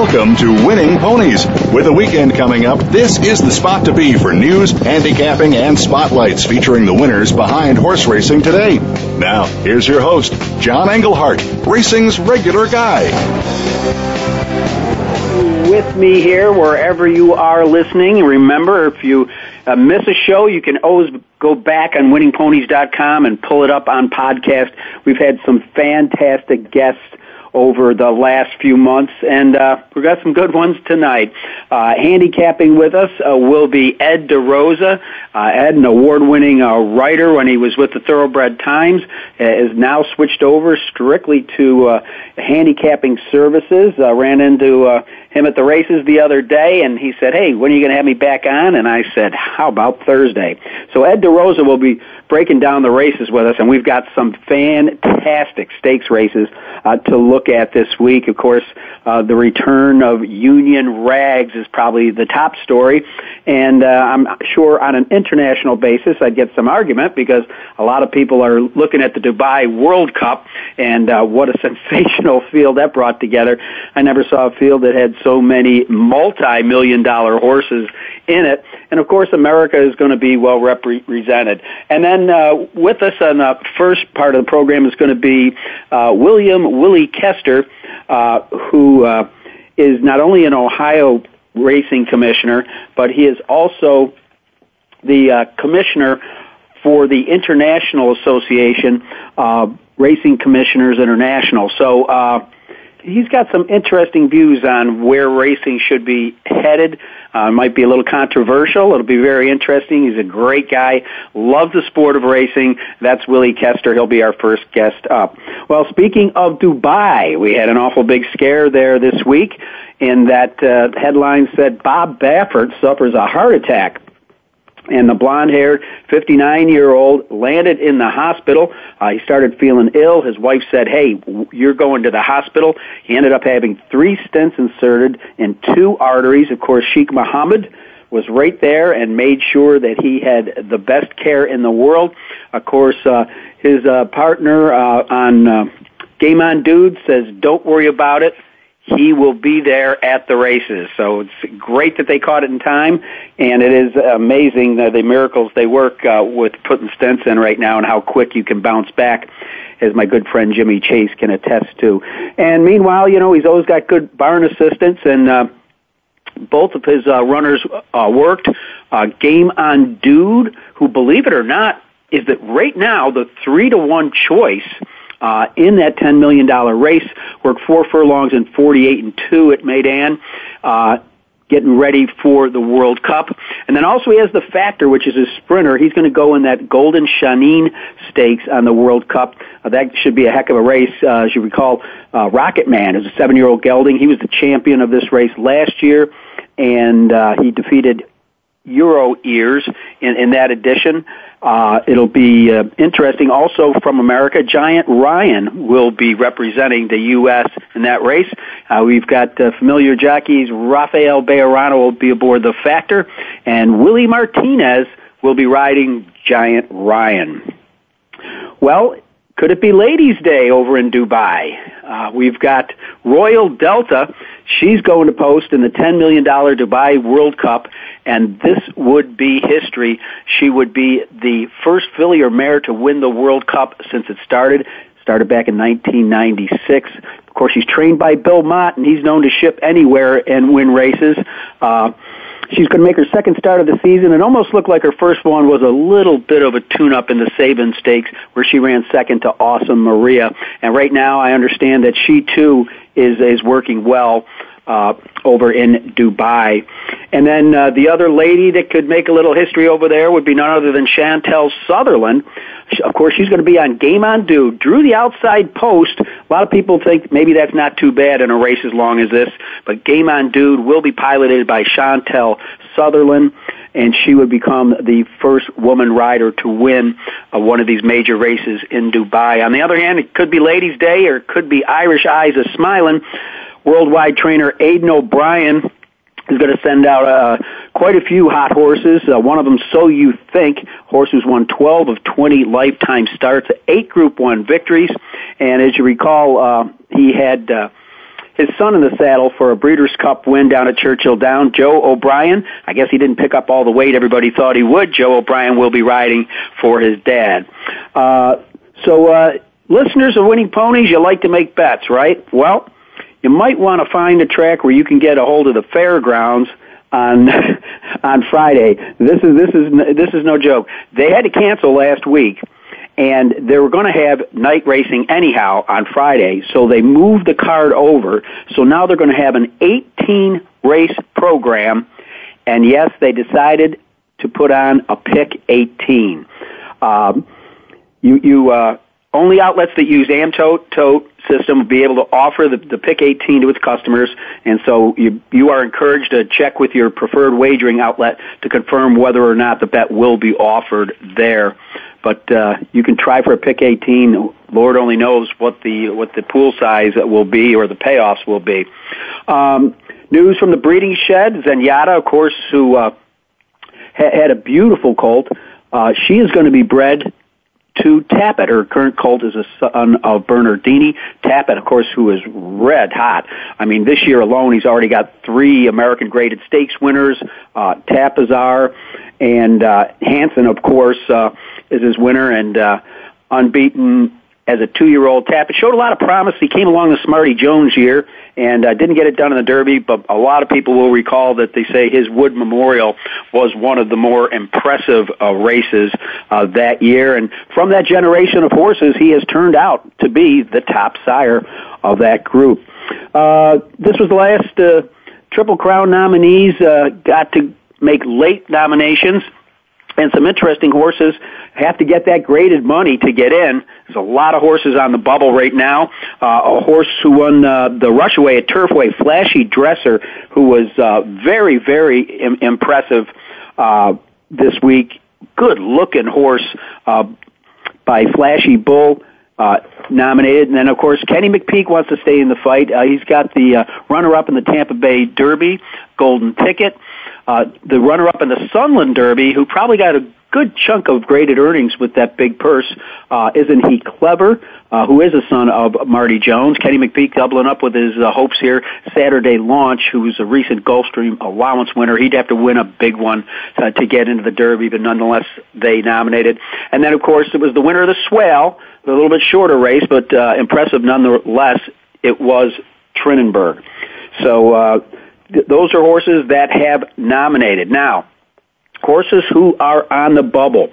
Welcome to Winning Ponies. With a weekend coming up, this is the spot to be for news, handicapping, and spotlights featuring the winners behind horse racing today. Now, here's your host, John Englehart, racing's regular guy. With me here, wherever you are listening, remember if you uh, miss a show, you can always go back on winningponies.com and pull it up on podcast. We've had some fantastic guests over the last few months, and uh, we've got some good ones tonight. Uh, handicapping with us uh, will be Ed DeRosa. Uh, Ed, an award-winning uh, writer when he was with the Thoroughbred Times, uh, is now switched over strictly to uh, handicapping services. Uh, ran into uh, him at the races the other day, and he said, "Hey, when are you going to have me back on?" And I said, "How about Thursday?" So Ed DeRosa will be breaking down the races with us, and we've got some fantastic stakes races uh, to look at this week. Of course, uh, the return of Union Rags is probably the top story, and uh, I'm sure on an international basis I'd get some argument because a lot of people are looking at the Dubai World Cup and uh, what a sensational field that brought together. I never saw a field that had so many multi-million dollar horses in it. And of course, America is going to be well represented. And then uh, with us on the first part of the program is going to be uh, William Willie Koester, uh, who uh, is not only an Ohio racing commissioner, but he is also the uh, commissioner for the International Association, uh, Racing Commissioners International. So uh, he's got some interesting views on where racing should be headed. Uh, might be a little controversial. It'll be very interesting. He's a great guy. Loves the sport of racing. That's Willie Koester. He'll be our first guest up. Well, speaking of Dubai, we had an awful big scare there this week in that uh, headline said Bob Baffert suffers a heart attack and the blonde haired 59 year old landed in the hospital. Uh, he started feeling ill. His wife said, Hey, you're going to the hospital. He ended up having three stents inserted in two arteries. Of course, Sheikh Mohammed was right there and made sure that he had the best care in the world. Of course, uh, his uh, partner uh, on uh, Game On Dude says, Don't worry about it he will be there at the races. So it's great that they caught it in time, and it is amazing uh, the miracles they work uh, with putting stents in right now and how quick you can bounce back, as my good friend Jimmy Chase can attest to. And meanwhile, you know, he's always got good barn assistants, and uh, both of his uh, runners uh, worked. Uh, Game on Dude, who, believe it or not, is that right now the three to one choice uh, in that $10 million race. Worked four furlongs and 48 and 2 at Meydan. Uh, getting ready for the World Cup. And then also he has the Factor, which is his sprinter. He's going to go in that Golden Shaheen Stakes on the World Cup. Uh, that should be a heck of a race. Uh, as you recall, uh, Rocket Man is a seven-year-old gelding. He was the champion of this race last year, and uh, he defeated Euroears in, in that edition. Uh, it'll be uh, interesting. Also from America, Giant Ryan will be representing the U.S. in that race. Uh, we've got uh, familiar jockeys. Rafael Bejarano will be aboard the Factor, and Willie Martinez will be riding Giant Ryan. Well, could it be Ladies' Day over in Dubai? Uh, we've got Royal Delta. She's going to post in the $10 million Dubai World Cup, and this would be history. She would be the first filly or mare to win the World Cup since it started. Started back in 1996. Of course, she's trained by Bill Mott, and he's known to ship anywhere and win races. Uh, She's going to make her second start of the season. It almost looked like her first one was a little bit of a tune-up in the Sabin Stakes, where she ran second to Awesome Maria. And right now, I understand that she too is is working well uh, over in Dubai. And then uh, the other lady that could make a little history over there would be none other than Chantel Sutherland. Of course, she's going to be on Game on Dude. Drew the outside post. A lot of people think maybe that's not too bad in a race as long as this, but Game on Dude will be piloted by Chantel Sutherland and she would become the first woman rider to win uh, one of these major races in Dubai. On the other hand, it could be Ladies' Day or it could be Irish Eyes a Smiling. Worldwide trainer Aidan O'Brien is going to send out uh, quite a few hot horses. Uh, one of them, So You Think, horse who's won 12 of 20 lifetime starts, eight Group 1 victories. And as you recall, uh, he had uh, his son in the saddle for a Breeders' Cup win down at Churchill Down, Joe O'Brien. I guess he didn't pick up all the weight everybody thought he would. Joe O'Brien will be riding for his dad. Uh, so, uh, listeners of Winning Ponies, you like to make bets, right? Well, you might want to find a track where you can get a hold of the fairgrounds on on Friday. This is this is this is no joke. They had to cancel last week and they were going to have night racing anyhow on Friday, so they moved the card over. So now they're going to have an 18 race program, and yes, they decided to put on a pick 18. Um, you you uh, only outlets that use Amtote tote system be able to offer the, the pick 18 to its customers, and so you you are encouraged to check with your preferred wagering outlet to confirm whether or not the bet will be offered there. But uh, you can try for a pick 18. Lord only knows what the what the pool size will be or the payoffs will be. Um, news from the breeding shed: Zenyatta, of course, who uh, ha- had a beautiful colt. Uh, she is going to be bred to Tapit. Her current colt is a son of Bernardini. Tapit, of course, who is red hot. I mean, this year alone, he's already got three American graded stakes winners, uh, Tapizar, and uh, Hansen, of course, uh, is his winner, and uh, unbeaten as a two-year-old tap. It showed a lot of promise. He came along the Smarty Jones year and uh, didn't get it done in the Derby, but a lot of people will recall that they say his Wood Memorial was one of the more impressive uh, races uh, that year. And from that generation of horses, he has turned out to be the top sire of that group. Uh, this was the last uh, Triple Crown nominees uh, got to make late nominations and some interesting horses have to get that graded money to get in. There's a lot of horses on the bubble right now. Uh, a horse who won uh, the Rushaway at Turfway, Flashy Dresser, who was uh, very, very Im- impressive uh, this week. Good looking horse uh, by Flashy Bull. Uh, nominated, and then of course Kenny McPeek wants to stay in the fight. Uh, he's got the uh, runner-up in the Tampa Bay Derby, Golden Ticket. Uh, the runner-up in the Sunland Derby, who probably got a good chunk of graded earnings with that big purse. Uh, isn't he clever? Uh, who is a son of Marty Jones? Kenny McPeek doubling up with his uh, hopes here. Saturday Launch, who's a recent Gulfstream allowance winner, he'd have to win a big one uh, to get into the Derby, but nonetheless they nominated. And then of course it was the winner of the Swale, a little bit shorter race, but uh, impressive nonetheless. It was Trinniberg. So. Uh, those are horses that have nominated. Now, horses who are on the bubble.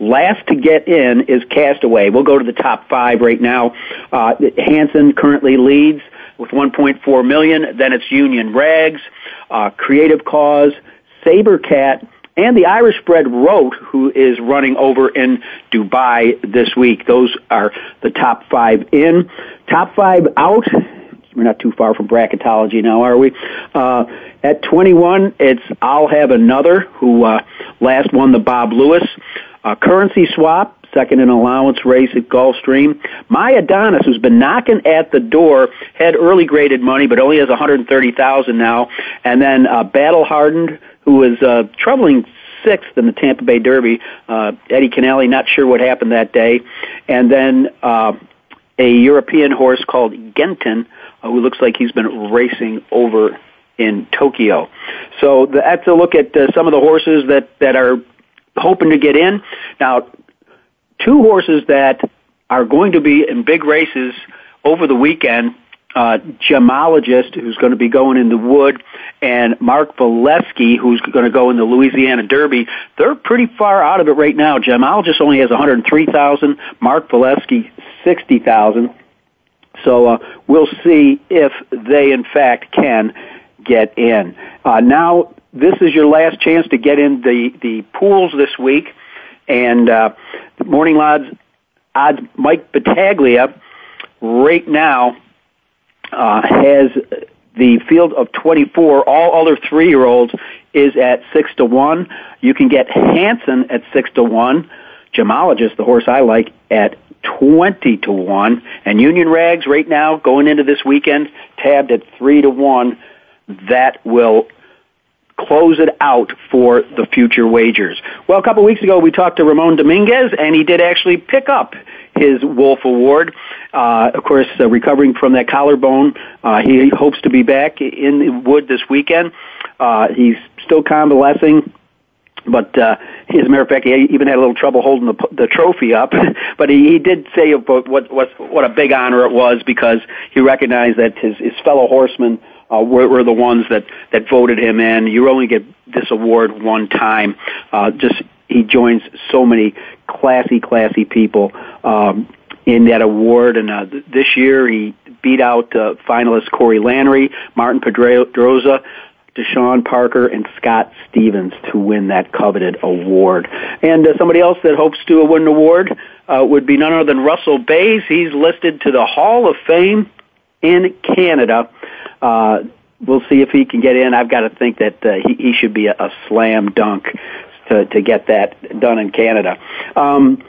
Last to get in is Castaway. We'll go to the top five right now. Uh, Hansen currently leads with 1.4 million. Then it's Union Rags, uh, Creative Cause, Saber Cat, and the Irish bred Rote, who is running over in Dubai this week. Those are the top five in. Top five out we're not too far from bracketology now, are we? Uh, at 21, it's I'll Have Another, who uh, last won the Bob Lewis. Uh, currency Swap, second in allowance race at Gulfstream. My Adonis, who's been knocking at the door, had early graded money, but only has 130,000 now. And then uh, Battle Hardened, who is uh, troubling sixth in the Tampa Bay Derby. Uh, Eddie Canelli, not sure what happened that day. And then uh, a European horse called Genton, who looks like he's been racing over in Tokyo. So that's a look at uh, some of the horses that, that are hoping to get in. Now, two horses that are going to be in big races over the weekend uh, gemologist who's going to be going in the wood and Mark Valeski who's going to go in the Louisiana Derby. They're pretty far out of it right now. Gemologist only has 103,000. Mark Valeski 60,000. So uh, we'll see if they in fact can get in. Uh, now, this is your last chance to get in the, the pools this week. And uh, morning odds, odds Mike Battaglia right now uh, has the field of 24. All other three-year-olds is at 6 to 1. You can get Hansen at 6 to 1. Gemologist, the horse I like, at 20 to 1. And Union Rags right now, going into this weekend, tabbed at 3 to 1. That will close it out for the future wagers. Well, a couple of weeks ago, we talked to Ramon Dominguez, and he did actually pick up his Woolf Award. Uh, of course, uh, recovering from that collarbone, uh, he hopes to be back in the wood this weekend. Uh, he's still convalescing. But uh, as a matter of fact, he even had a little trouble holding the, the trophy up. but he, he did say about what, what what a big honor it was because he recognized that his, his fellow horsemen uh, were, were the ones that that voted him in. You only get this award one time. Uh, just he joins so many classy, classy people um, in that award. And uh, this year he beat out uh, finalist Corey Lanerie, Martin Pedroza, Deshawn Parker, and Scott Stevens to win that coveted award. And uh, somebody else that hopes to win an award uh, would be none other than Russell Baze. He's listed to the Hall of Fame in Canada. Uh, we'll see if he can get in. I've got to think that uh, he, he should be a, a slam dunk to, to get that done in Canada. Um,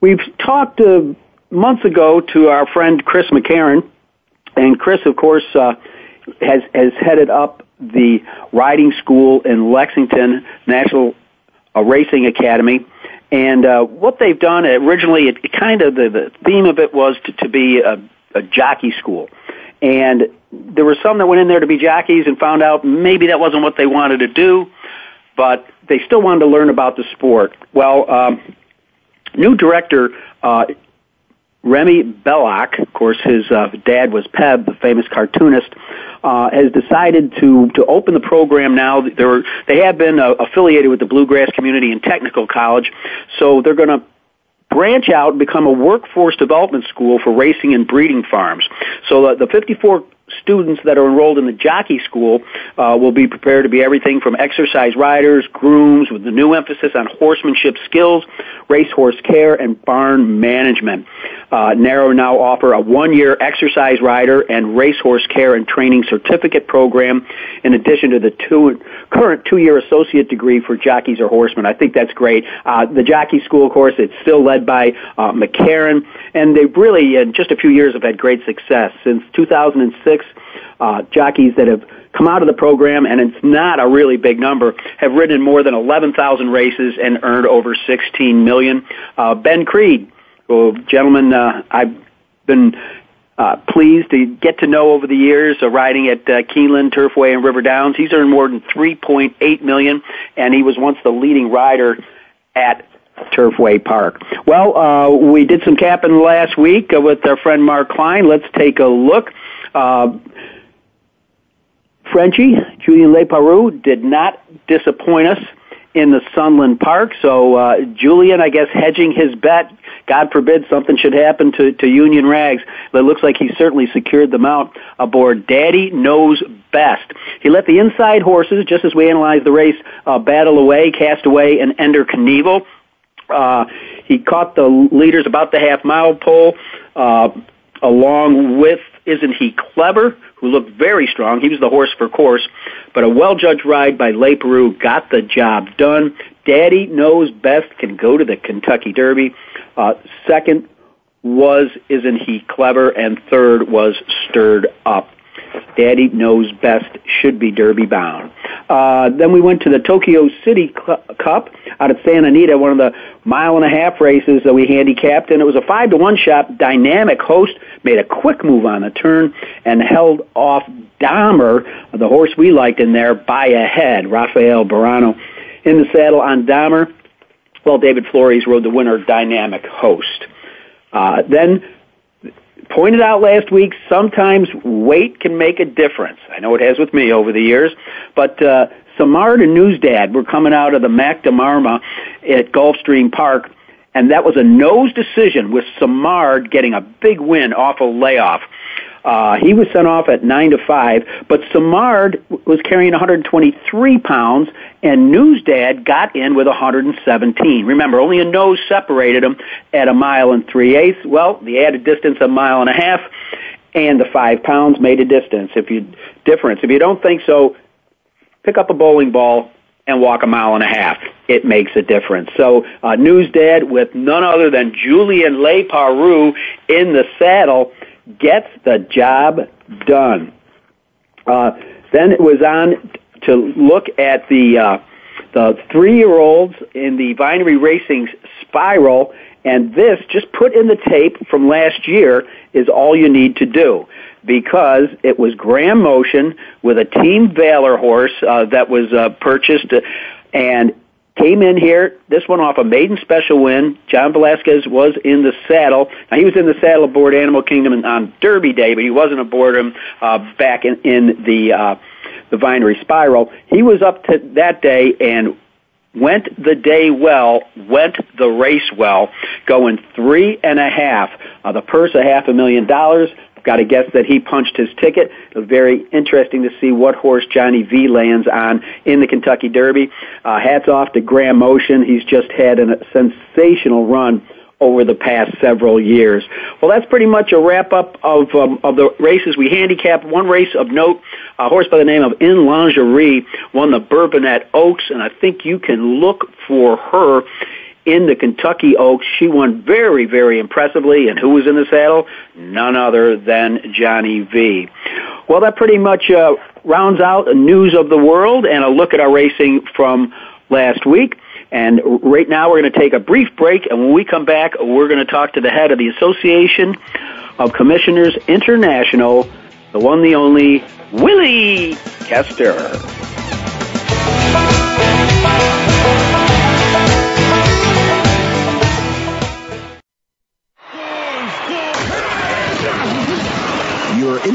we've talked uh, months ago to our friend Chris McCarron, and Chris, of course, uh, has has headed up the riding school in Lexington National uh, Racing Academy. And uh, what they've done originally, it, it kind of the, the theme of it was to, to be a, a jockey school, and there were some that went in there to be jockeys and found out maybe that wasn't what they wanted to do but they still wanted to learn about the sport. Well, um, new director uh, Remy Bellocq, of course, his uh, dad was Peb, the famous cartoonist, uh, has decided to to open the program now. They're, they have been uh, affiliated with the Bluegrass Community and Technical College, so they're going to branch out and become a workforce development school for racing and breeding farms. So the, the 54 students that are enrolled in the jockey school uh, will be prepared to be everything from exercise riders, grooms, with the new emphasis on horsemanship skills, racehorse care, and barn management. Uh, Narrow now offer a one-year exercise rider and racehorse care and training certificate program, in addition to the two, current two-year associate degree for jockeys or horsemen. I think that's great. Uh, the jockey school, course, it's still led by uh, McCarron, and they've really, in just a few years, have had great success. Since 2006, uh, jockeys that have come out of the program, and it's not a really big number, have ridden more than 11,000 races and earned over 16 million. Uh, ben Creed, a gentleman uh, I've been uh, pleased to get to know over the years, uh, riding at uh, Keeneland, Turfway, and River Downs. He's earned more than 3.8 million, and he was once the leading rider at Turfway Park. Well, uh, we did some capping last week uh, with our friend Mark Klein. Let's take a look. Uh, Frenchie, Julien Leparoux, did not disappoint us in the Sunland Park. So uh, Julien, I guess, hedging his bet. God forbid something should happen to, to Union Rags. But it looks like he certainly secured them out aboard Daddy Knows Best. He let the inside horses, just as we analyzed the race, uh, battle away, Castaway, and Ender Knievel. Uh, he caught the leaders about the half mile pole, uh, along with Isn't He Clever, who looked very strong. He was the horse for course, but a well-judged ride by Leparoux got the job done. Daddy knows best can go to the Kentucky Derby. Uh, second was Isn't He Clever, and third was Stirred Up. Daddy knows best should be Derby bound. Uh, then we went to the Tokyo City Cup out at Santa Anita, one of the mile and a half races that we handicapped, and it was a five to one shot. Dynamic host made a quick move on the turn and held off Dahmer, the horse we liked in there, by a head. Rafael Bejarano in the saddle on Dahmer. Well, David Flores rode the winner, Dynamic Host. Uh, then pointed out last week, sometimes weight can make a difference. I know it has with me over the years, but uh, Simard and Newsdad were coming out of the Mac Diarmida at Gulfstream Park, and that was a nose decision with Simard getting a big win off a layoff. Uh, he was sent off at 9 to 5, but Simard was carrying 123 pounds, and Newsdad got in with 117. Remember, only a nose separated them at a mile and three eighths. Well, the added distance a mile and a half, and the five pounds made a distance. If you difference, if you don't think so, pick up a bowling ball and walk a mile and a half. It makes a difference. So, uh, Newsdad with none other than Julien Leparoux in the saddle gets the job done. Uh, then it was on to look at the uh, the three-year-olds in the Vinery Racing Spiral, and this just put in the tape from last year is all you need to do because it was Graham Motion with a Team Valor horse uh, that was uh, purchased, and came in here. This one off a maiden special win. John Velazquez was in the saddle. Now he was in the saddle aboard Animal Kingdom on Derby Day, but he wasn't aboard him uh, back in, in the uh, the Vinery Spiral. He was up to that day and went the day well, went the race well, going three and a half. Uh, the purse a half a million dollars. Got to guess that he punched his ticket. Very interesting to see what horse Johnny V lands on in the Kentucky Derby. Uh, hats off to Graham Motion. He's just had a sensational run over the past several years. Well, that's pretty much a wrap up of um, of the races we handicapped. One race of note, a horse by the name of In Lingerie won the Bourbonette Oaks, and I think you can look for her in the Kentucky Oaks. She won very, very impressively. And who was in the saddle? None other than Johnny V. Well, that pretty much uh, rounds out news of the world and a look at our racing from last week. And right now we're going to take a brief break, and when we come back, we're going to talk to the head of the Association of Commissioners International, the one, the only, Willie Koester.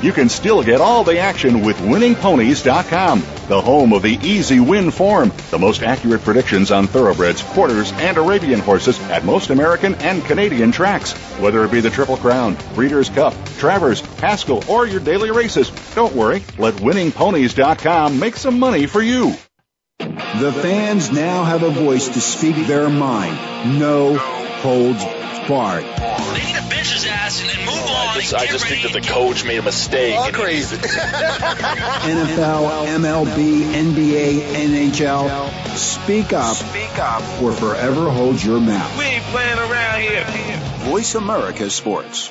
You can still get all the action with winningponies.com, the home of the easy win form, the most accurate predictions on thoroughbreds, quarters, and Arabian horses at most American and Canadian tracks. Whether it be the Triple Crown, Breeders' Cup, Travers, Haskell, or your daily races, don't worry. Let winningponies.com make some money for you. The fans now have a voice to speak their mind. No holds barred. They need to bench his ass and then move on. I just, I just think that the coach made a mistake. All crazy. NFL, MLB, NBA, NHL. Speak up. Speak up. Or forever hold your mouth. We ain't playing around here. Voice America Sports.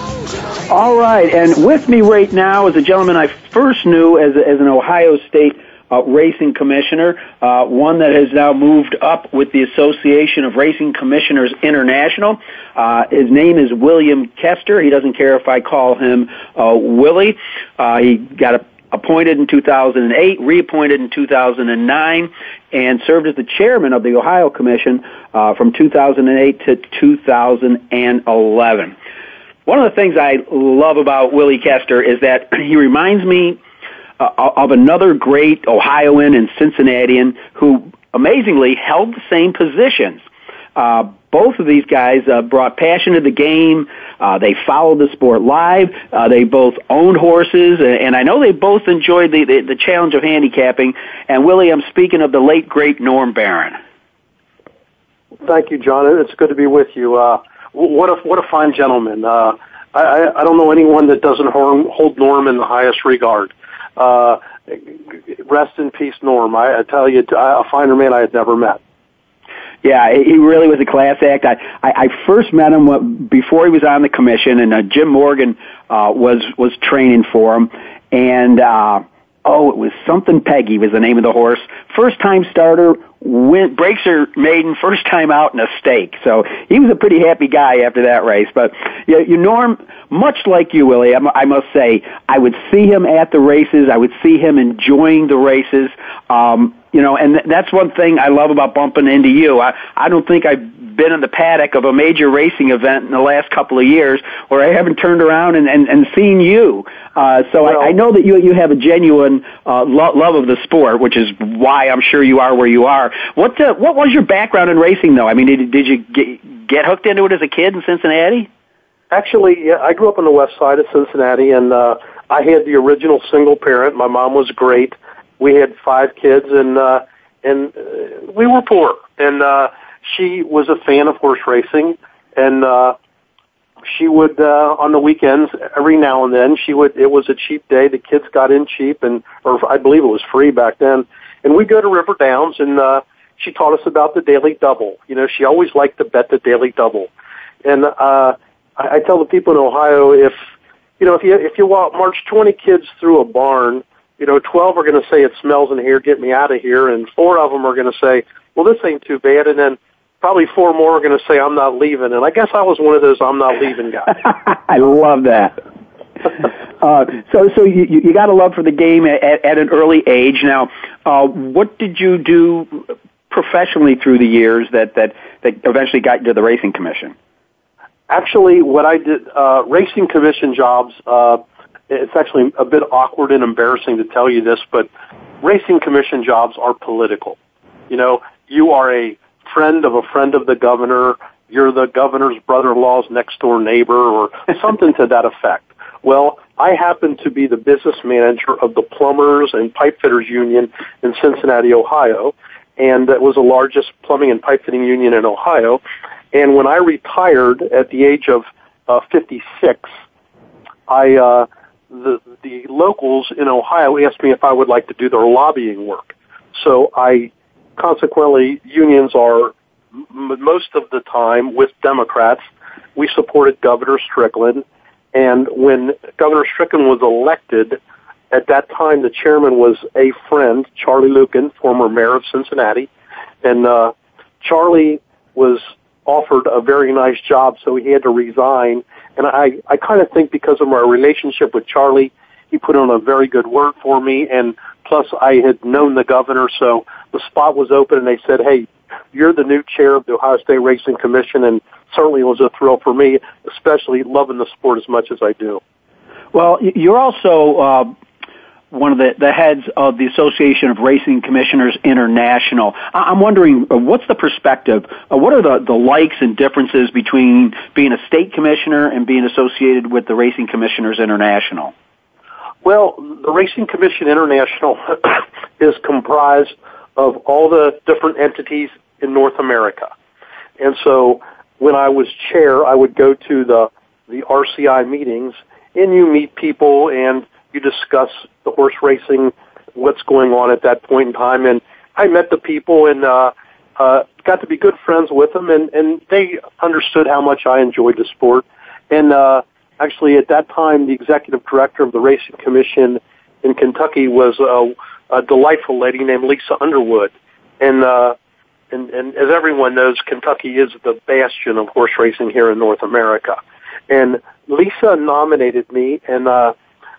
All right, and with me right now is a gentleman I first knew as, as an Ohio State uh, racing commissioner, uh, one that has now moved up with the Association of Racing Commissioners International. Uh, his name is William Koester. He doesn't care if I call him uh, Willie. Uh, he got a appointed in 2008, reappointed in 2009, and served as the chairman of the Ohio Commission uh, from 2008 to 2011. One of the things I love about Willie Koester is that he reminds me uh, of another great Ohioan and Cincinnatian who amazingly held the same positions. Uh, both of these guys uh, brought passion to the game. Uh, they followed the sport live. Uh, they both owned horses, and I know they both enjoyed the, the, the challenge of handicapping. And Willie, I'm speaking of the late great Norm Barron. Thank you, John. It's good to be with you. Uh, what a what a fine gentleman. Uh, I, I don't know anyone that doesn't hold Norm in the highest regard. Uh, rest in peace, Norm. I, I tell you, a finer man I had never met. Yeah, he really was a class act. I, I, I first met him before he was on the commission, and uh, Jim Morgan uh, was was training for him, and uh, oh, it was something Peggy was the name of the horse. First time starter, win, breaks her maiden, first time out in a stake. So he was a pretty happy guy after that race. But you, you Norm, much like you, Willie, I'm, I must say, I would see him at the races. I would see him enjoying the races. Um, you know, and that's one thing I love about bumping into you. I, I don't think I've been in the paddock of a major racing event in the last couple of years where I haven't turned around and, and, and seen you. Uh, so well, I, I know that you, you have a genuine, uh, lo- love of the sport, which is why I'm sure you are where you are. What, uh, what was your background in racing though? I mean, did, did you get, get hooked into it as a kid in Cincinnati? Actually, yeah, I grew up on the west side of Cincinnati and, uh, I had the original single parent. My mom was great we had five kids and uh and uh, we were poor and uh she was a fan of horse racing and uh she would uh on the weekends every now and then she would it was a cheap day the kids got in cheap and or I believe it was free back then. And we'd go to River Downs and uh she taught us about the daily double. You know she always liked to bet the daily double. And uh I, I tell the people in Ohio if you know if you if you walk march 20 kids through a barn you know, 12 are going to say it smells in here, get me out of here, and four of them are going to say, well, this ain't too bad, and then probably four more are going to say, I'm not leaving. And I guess I was one of those I'm not leaving guys. I love that. uh, so, so you, you got a love for the game at, at an early age. Now, uh, what did you do professionally through the years that, that, that eventually got you to the racing commission? Actually, what I did, uh, racing commission jobs, uh, it's actually a bit awkward and embarrassing to tell you this, but racing commission jobs are political. You know, you are a friend of a friend of the governor, you're the governor's brother-in-law's next door neighbor or something to that effect. Well, I happen to be the business manager of the Plumbers and Pipe Fitters Union in Cincinnati, Ohio, and that was the largest plumbing and pipe fitting union in Ohio. And when I retired at the age of uh, 56, I uh, the the locals in Ohio asked me if I would like to do their lobbying work. So I consequently unions are most of the time with Democrats. We supported Governor Strickland, and when Governor Strickland was elected, at that time the chairman was a friend, Charlie Luken, former mayor of Cincinnati, and uh, Charlie was offered a very nice job, so he had to resign and I, I kind of think because of my relationship with Charlie, he put on a very good word for me. And plus I had known the governor, so the spot was open and they said, hey, you're the new chair of the Ohio State Racing Commission. And certainly it was a thrill for me, especially loving the sport as much as I do. Well, you're also uh, one of the, the heads of the Association of Racing Commissioners International. I'm wondering, uh, what's the perspective? Uh, what are the, the likes and differences between being a state commissioner and being associated with the Racing Commissioners International? Well, the Racing Commission International is comprised of all the different entities in North America. And so when I was chair, I would go to the, the RCI meetings and you meet people and you discuss the horse racing, what's going on at that point in time. And I met the people and uh, uh, got to be good friends with them, and and they understood how much I enjoyed the sport. And uh, actually, at that time, the executive director of the racing commission in Kentucky was a, a delightful lady named Lisa Underwood, and. Uh, and, and as everyone knows, Kentucky is the bastion of horse racing here in North America. And Lisa nominated me, and uh,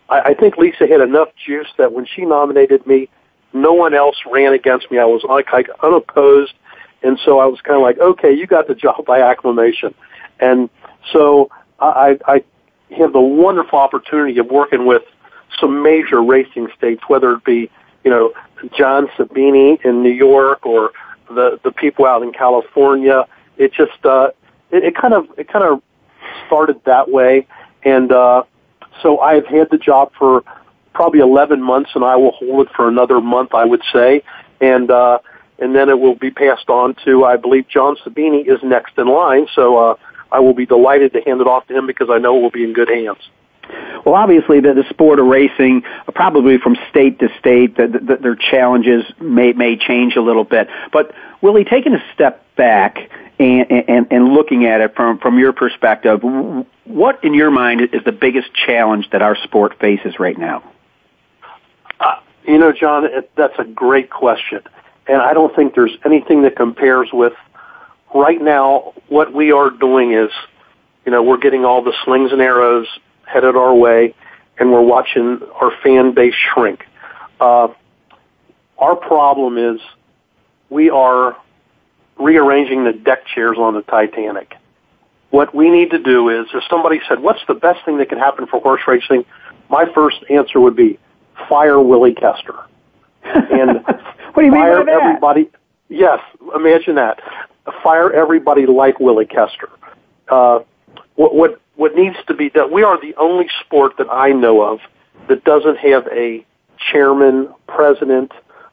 I, I think Lisa had enough juice that when she nominated me, no one else ran against me. I was like, like unopposed, and so I was kind of like, okay, you got the job by acclamation, and so I, I have the wonderful opportunity of working with some major racing states, whether it be you know John Sabini in New York or the the people out in California. It just uh, it, it kind of it kind of started that way, and uh, so I've had the job for probably 11 months and I will hold it for another month, I would say. And, uh, and then it will be passed on to, I believe John Sabini is next in line. So, uh, I will be delighted to hand it off to him because I know it will be in good hands. Well, obviously, the, the sport of racing, probably from state to state, the, the, their challenges may may change a little bit. But Willie, taking a step back and, and, and looking at it from, from your perspective, what in your mind is the biggest challenge that our sport faces right now? Uh, you know, John, it, that's a great question. And I don't think there's anything that compares with right now what we are doing is, you know, we're getting all the slings and arrows headed our way and we're watching our fan base shrink. Uh, our problem is we are rearranging the deck chairs on the Titanic. What we need to do is, if somebody said, what's the best thing that can happen for horse racing? My first answer would be, fire Willie Koester. And what do you fire mean by that? everybody. Yes, imagine that. Fire everybody like Willie Koester. Uh, what, what, what needs to be done, we are the only sport that I know of that doesn't have a chairman, president,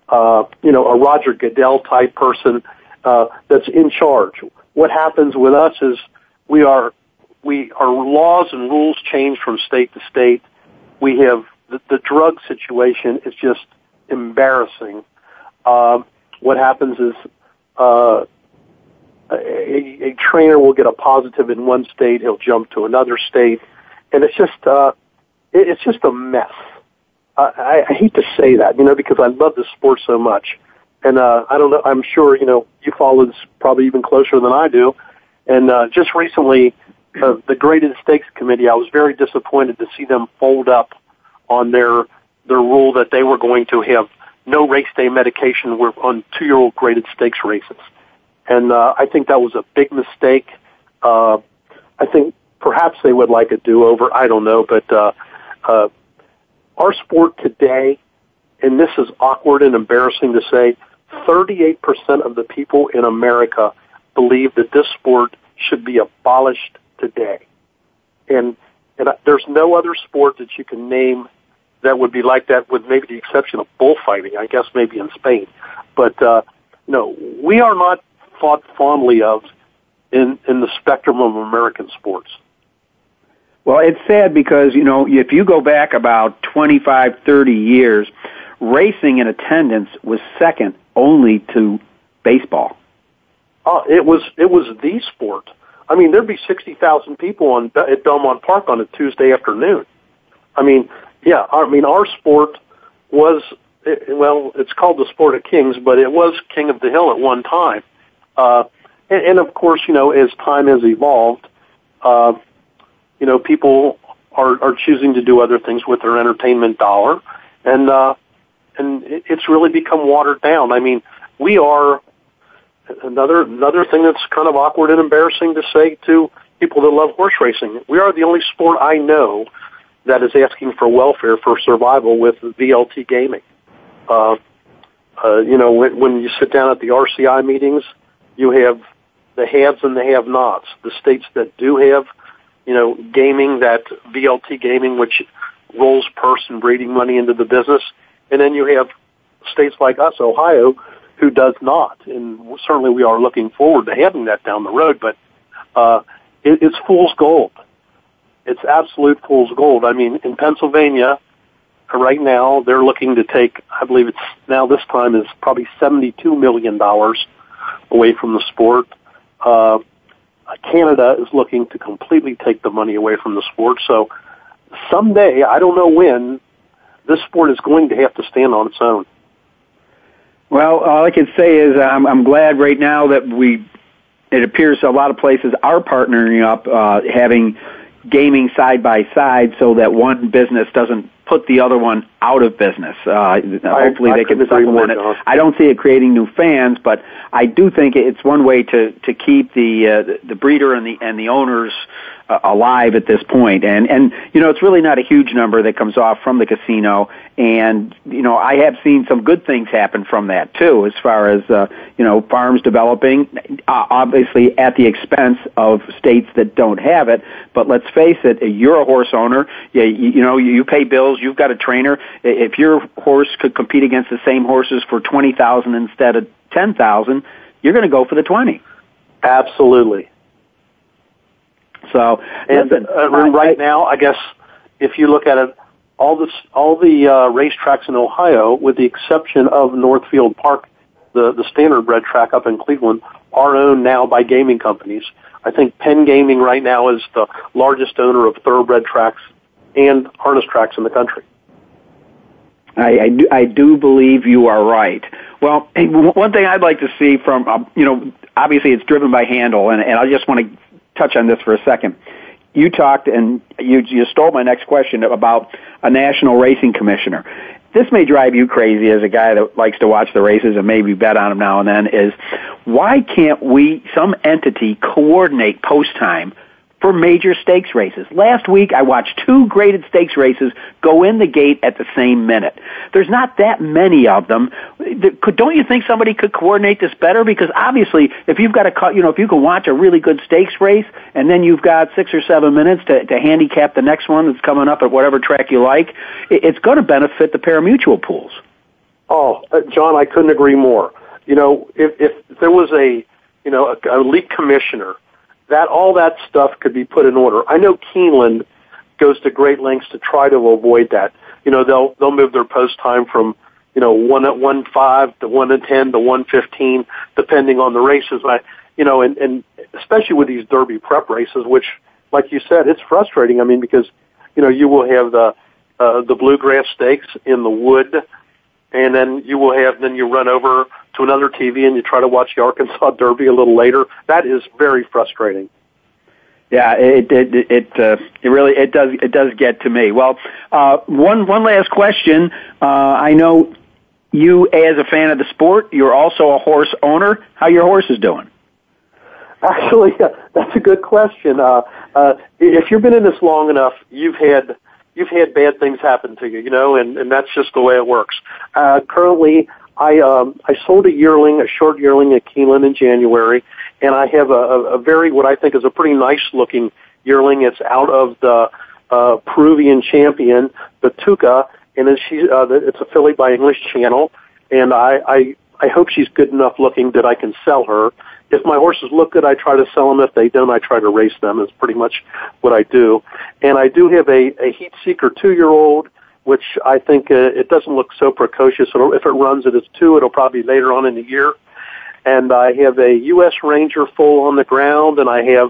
uh, you know, a Roger Goodell type person uh, that's in charge. What happens with us is we are we our laws and rules change from state to state. We have the, the drug situation is just embarrassing. Uh, what happens is uh, a, a trainer will get a positive in one state, he'll jump to another state, and it's just uh, it, it's just a mess. I, I hate to say that, you know, because I love the sport so much. And uh, I don't know. I'm sure you know you follow this probably even closer than I do. And uh, just recently, uh, the Graded Stakes Committee, I was very disappointed to see them fold up on their their rule that they were going to have no race day medication on two year old graded stakes races. And uh, I think that was a big mistake. Uh, I think perhaps they would like a do over. I don't know, but uh, uh, our sport today, and this is awkward and embarrassing to say, 38% of the people in America believe that this sport should be abolished today. And, and there's no other sport that you can name that would be like that with maybe the exception of bullfighting, I guess maybe in Spain. But, uh, no, we are not thought fondly of in, in the spectrum of American sports. Well, it's sad because, you know, if you go back about 25, 30 years, racing in attendance was second only to baseball. Oh, it was it was the sport. I mean, there'd be sixty thousand people on at Belmont Park on a Tuesday afternoon. I mean, yeah, I mean our sport was well, it's called the sport of kings, but it was king of the hill at one time. Uh, and, and of course, you know, as time has evolved, uh, you know, people are are choosing to do other things with their entertainment dollar, and uh, and it's really become watered down. I mean, we are another another thing that's kind of awkward and embarrassing to say to people that love horse racing. We are the only sport I know that is asking for welfare for survival with VLT gaming. Uh, uh, you know, when, when you sit down at the RCI meetings, you have the haves and the have-nots. The states that do have, you know, gaming, that VLT gaming, which rolls purse and breeding money into the business, and then you have states like us, Ohio, who does not. And certainly we are looking forward to having that down the road, but uh, it, it's fool's gold. It's absolute fool's gold. I mean, in Pennsylvania, right now, they're looking to take, I believe it's now this time is probably $72 million away from the sport. Uh, Canada is looking to completely take the money away from the sport. So someday, I don't know when, this sport is going to have to stand on its own. Well, all I can say is I'm, I'm glad right now that we, it appears a lot of places are partnering up, uh, having gaming side by side so that one business doesn't put the other one out of business. Uh, hopefully I, I they can supplement it. I don't see it creating new fans, but I do think it's one way to to keep the uh, the breeder and the and the owners uh, alive at this point. And and you know it's really not a huge number that comes off from the casino. And you know I have seen some good things happen from that too, as far as uh, you know farms developing, uh, obviously at the expense of states that don't have it. But let's face it, you're a horse owner. You, you know you pay bills. You've got a trainer. If your horse could compete against the same horses for twenty thousand instead of ten thousand, you're going to go for the twenty. Absolutely. So, and listen, uh, right now, I guess if you look at it, all the all the uh, racetracks in Ohio, with the exception of Northfield Park, the the standardbred track up in Cleveland, are owned now by gaming companies. I think Penn Gaming right now is the largest owner of thoroughbred tracks and harness tracks in the country. I, I, do, I do believe you are right. Well, one thing I'd like to see from, uh, you know, obviously it's driven by handle, and, and I just want to touch on this for a second. You talked, and you, you stole my next question about a national racing commissioner. This may drive you crazy as a guy that likes to watch the races and maybe bet on them now and then. Is why can't we, some entity, coordinate post time for major stakes races. Last week I watched two graded stakes races go in the gate at the same minute. There's not that many of them. Don't you think somebody could coordinate this better? Because obviously if you've got a, you know, if you can watch a really good stakes race and then you've got six or seven minutes to, to handicap the next one that's coming up at whatever track you like, it's going to benefit the parimutuel pools. Oh, uh, John, I couldn't agree more. You know, if, if there was a, you know, a, a league commissioner that all that stuff could be put in order. I know Keeneland goes to great lengths to try to avoid that. You know, they'll they'll move their post time from you know one at one five to one at ten to one fifteen, depending on the races. I you know, and and especially with these Derby prep races, which, like you said, it's frustrating. I mean, because you know you will have the uh, the bluegrass stakes in the wood, and then you will have then you run over to another TV and you try to watch the Arkansas Derby a little later. That is very frustrating. Yeah, it it it uh, it really it does it does get to me. Well, uh, one one last question. Uh, I know you, as a fan of the sport, you're also a horse owner. How your horse is doing? Actually, that's a good question. Uh, uh, if you've been in this long enough, you've had you've had bad things happen to you, you know, and and that's just the way it works. Uh, currently, I um, I sold a yearling, a short yearling at Keeneland in January, and I have a, a, very what I think is a pretty nice looking yearling. It's out of the uh, Peruvian champion, the and then she uh, it's a filly by English Channel, and I I I hope she's good enough looking that I can sell her. If my horses look good, I try to sell them. If they don't, I try to race them. Is pretty much what I do. And I do have a, a heat seeker two year old which I think uh, it doesn't look so precocious. It'll, if it runs at its two, it'll probably be later on in the year. And I have a U.S. Ranger full on the ground, and I have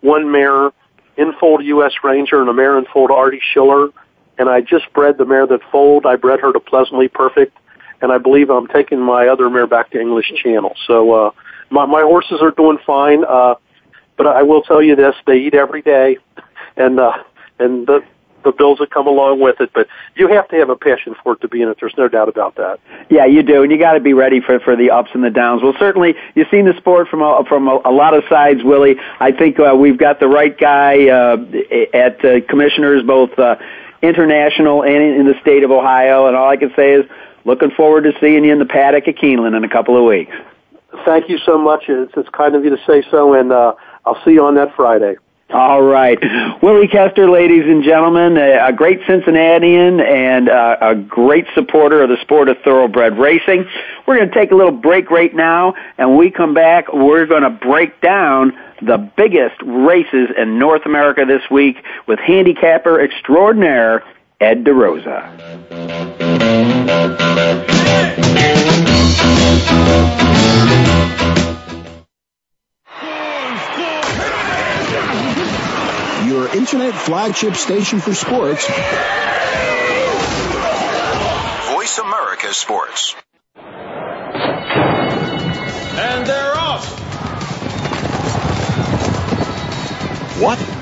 one mare infold U.S. Ranger and a mare infold Artie Schiller. And I just bred the mare that foaled. I bred her to Pleasantly Perfect, and I believe I'm taking my other mare back to English Channel. So uh, my my horses are doing fine. Uh, but I will tell you this: they eat every day, and uh, and the the bills that come along with it. But you have to have a passion for it to be in it. There's no doubt about that. Yeah, you do, and you got to be ready for for the ups and the downs. Well, certainly you've seen the sport from a, from a, a lot of sides, Willie. I think uh, we've got the right guy uh, at uh, commissioners, both uh, international and in the state of Ohio. And all I can say is, looking forward to seeing you in the paddock at Keeneland in a couple of weeks. Thank you so much. It's, it's kind of you to say so, and uh, I'll see you on that Friday. All right. Willie Koester, ladies and gentlemen, a great Cincinnatian and uh, a great supporter of the sport of thoroughbred racing. We're going to take a little break right now, and when we come back, we're going to break down the biggest races in North America this week with handicapper extraordinaire Ed DeRosa. Your internet flagship station for sports. Voice America Sports. And they're off. What?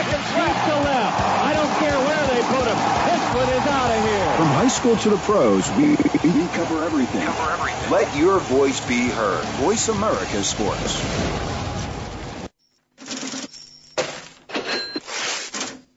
2.8 seconds left. to left. I don't care where they put him. This one is out of here. From high school to the pros, we, we cover everything. Cover everything. Let your voice be heard. Voice America Sports.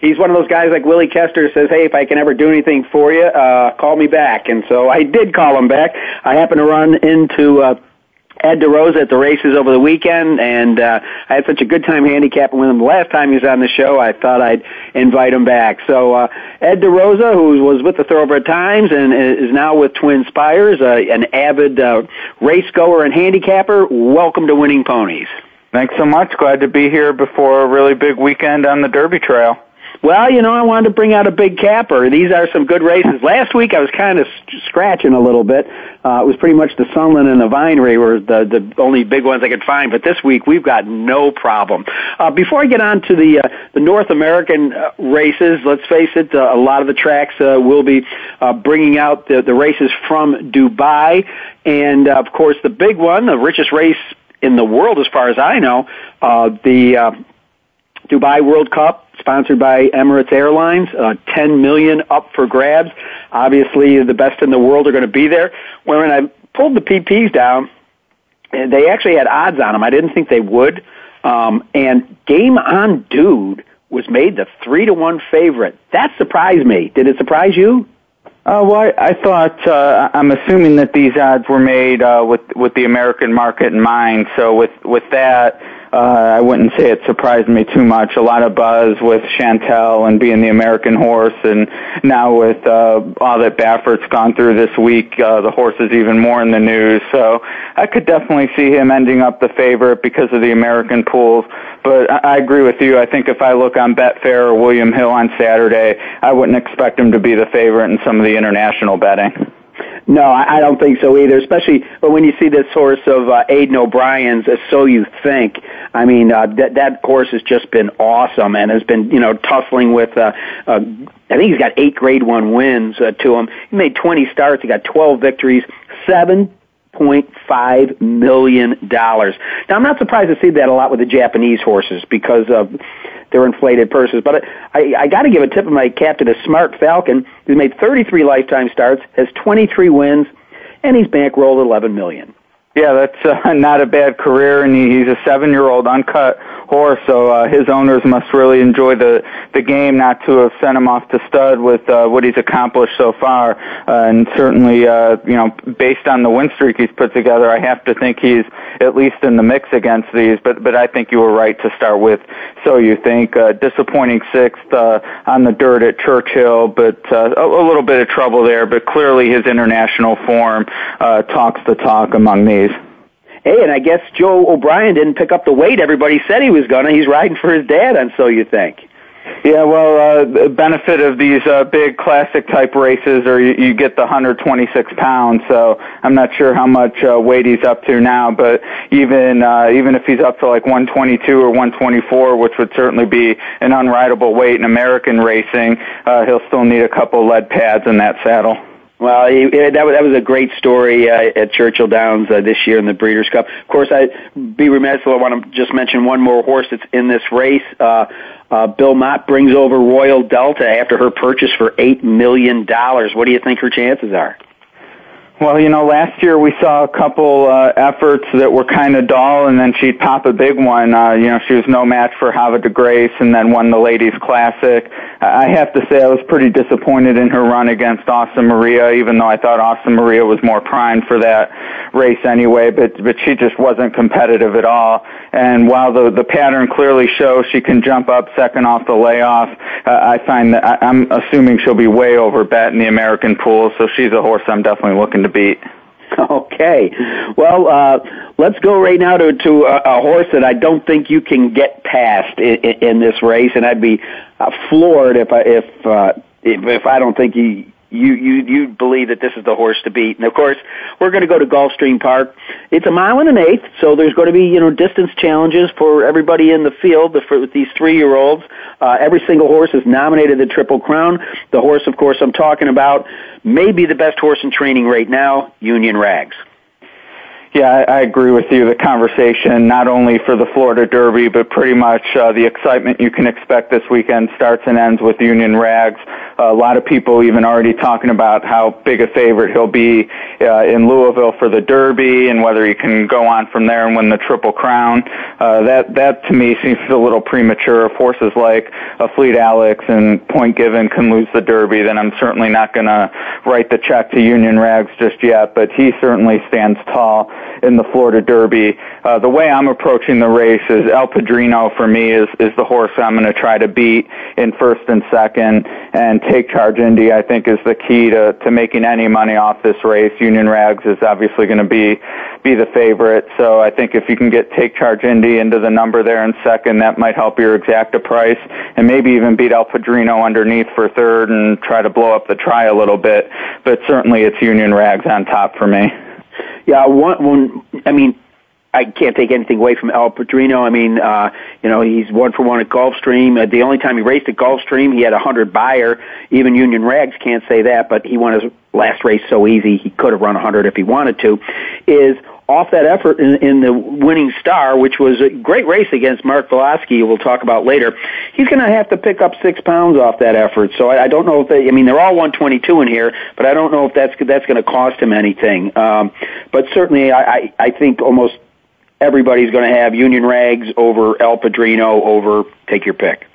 he's one of those guys like Willie Koester says, "Hey, if I can ever do anything for you, uh, call me back." And so I did call him back. I happened to run into uh, Ed DeRosa at the races over the weekend, and uh, I had such a good time handicapping with him the last time he was on the show. I thought I'd invite him back. So uh, Ed DeRosa, who was with the Thoroughbred Times and is now with Twin Spires, uh, an avid uh, race goer and handicapper, welcome to Winning Ponies. Thanks so much. Glad to be here before a really big weekend on the Derby Trail. Well, you know, I wanted to bring out a big capper. These are some good races. Last week I was kind of scratching a little bit. Uh, it was pretty much the Sunland and the Vinery were the, the only big ones I could find. But this week we've got no problem. Uh, before I get on to the uh, the North American uh, races, let's face it, uh, a lot of the tracks uh, will be uh, bringing out the, the races from Dubai, and uh, of course the big one, the richest race in the world as far as I know, uh, the uh, Dubai World Cup, sponsored by Emirates Airlines. Uh, 10 million up for grabs. Obviously, the best in the world are going to be there. When I pulled the PPs down, they actually had odds on them. I didn't think they would. Um, and Game On Dude was made the three to one favorite. That surprised me. Did it surprise you? Uh, well, I, I thought uh, I'm assuming that these odds were made uh, with with the American market in mind. So with with that, I wouldn't say it surprised me too much. A lot of buzz with Chantal and being the American horse, and now with uh, all that Baffert's gone through this week, uh, the horse is even more in the news. So I could definitely see him ending up the favorite because of the American pools. But I, I agree with you. I think if I look on Betfair or William Hill on Saturday, I wouldn't expect him to be the favorite in some of the international betting. No, I, don't think so either. Especially but when you see this horse of uh, Aidan O'Brien's, uh, so you think. I mean, uh, that that horse has just been awesome and has been you know tussling with. Uh, uh, I think he's got eight Grade One wins uh, to him. He made 20 starts. He got 12 victories, seven point five million dollars. Now I'm not surprised to see that a lot with the Japanese horses because of their inflated purses. But I, I got to give a tip of my cap to the Smart Falcon. He's made 33 lifetime starts, has 23 wins, and he's bankrolled 11 million. Yeah, that's uh, not a bad career, and he, he's a seven-year-old uncut horse, so uh, his owners must really enjoy the the game not to have sent him off to stud with uh, what he's accomplished so far, uh, and certainly, uh, you know, based on the win streak he's put together, I have to think he's at least in the mix against these. But but I think you were right to start with. So you think uh, disappointing sixth uh, on the dirt at Churchill, but uh, a, a little bit of trouble there. But clearly his international form uh, talks the talk among these. Hey, and I guess Joe O'Brien didn't pick up the weight everybody said he was gonna. He's riding for his dad, and so you think. Yeah, well, uh, the benefit of these uh, big classic type races, or you, you get the 126 pounds. So I'm not sure how much uh, weight he's up to now, but even uh, even if he's up to like 122 or 124, which would certainly be an unrideable weight in American racing, uh, he'll still need a couple lead pads in that saddle. Well, he, that was that was a great story uh, at Churchill Downs uh, this year in the Breeders' Cup. Of course, I'd be remiss if I want to just mention one more horse that's in this race. Uh, uh, Bill Mott brings over Royal Delta after her purchase for eight million dollars. What do you think her chances are? Well, you know, last year we saw a couple uh, efforts that were kind of dull, and then she'd pop a big one. Uh, you know, she was no match for Havre de Grace, and then won the Ladies Classic. I have to say I was pretty disappointed in her run against Awesome Maria, even though I thought Awesome Maria was more primed for that race anyway. But but she just wasn't competitive at all. And while the the pattern clearly shows she can jump up second off the layoff, uh, I find that I, I'm assuming she'll be way over bet in the American pool. So she's a horse I'm definitely looking to beat. Okay. Well, uh, let's go right now to, to a, a horse that I don't think you can get past in, in this race, and I'd be uh, floored if I if, uh, if if I don't think you you you you believe that this is the horse to beat. And of course, we're going to go to Gulfstream Park. It's a mile and an eighth, so there's going to be you know distance challenges for everybody in the field with these three year olds. Uh, every single horse is nominated the Triple Crown. The horse, of course, I'm talking about may be the best horse in training right now, Union Rags. Yeah, I, agree with you. The conversation, not only for the Florida Derby, but pretty much uh, the excitement you can expect this weekend starts and ends with Union Rags. Uh, a lot of people even already talking about how big a favorite he'll be uh, in Louisville for the Derby and whether he can go on from there and win the Triple Crown. Uh, that that to me seems a little premature. If horses like Afleet Alex and Point Given can lose the Derby, then I'm certainly not going to write the check to Union Rags just yet. But he certainly stands tall in the Florida Derby. Uh, the way I'm approaching the race is El Padrino for me is is the horse I'm going to try to beat in first and second, and Take Charge Indy I think is the key to to making any money off this race. Union Rags is obviously going to be be the favorite, so I think if you can get Take Charge Indy into the number there in second, that might help your exacta price, and maybe even beat El Padrino underneath for third and try to blow up the try a little bit. But certainly it's Union Rags on top for me. Yeah, one, one I mean, I can't take anything away from El Padrino. I mean, uh, you know, he's one for one at Gulfstream. Uh, the only time he raced at Gulfstream, he had a hundred Beyer. Even Union Rags can't say that, but he won his last race so easy he could have run a hundred if he wanted to. Is off that effort in, in the Risen Star, which was a great race against Mark Valeski, we'll talk about later, he's going to have to pick up six pounds off that effort. So I, I don't know if they, I mean, they're all 122 in here, but I don't know if that's, that's going to cost him anything. Um, but certainly I, I, I think almost everybody's going to have Union Rags over El Padrino over take your pick.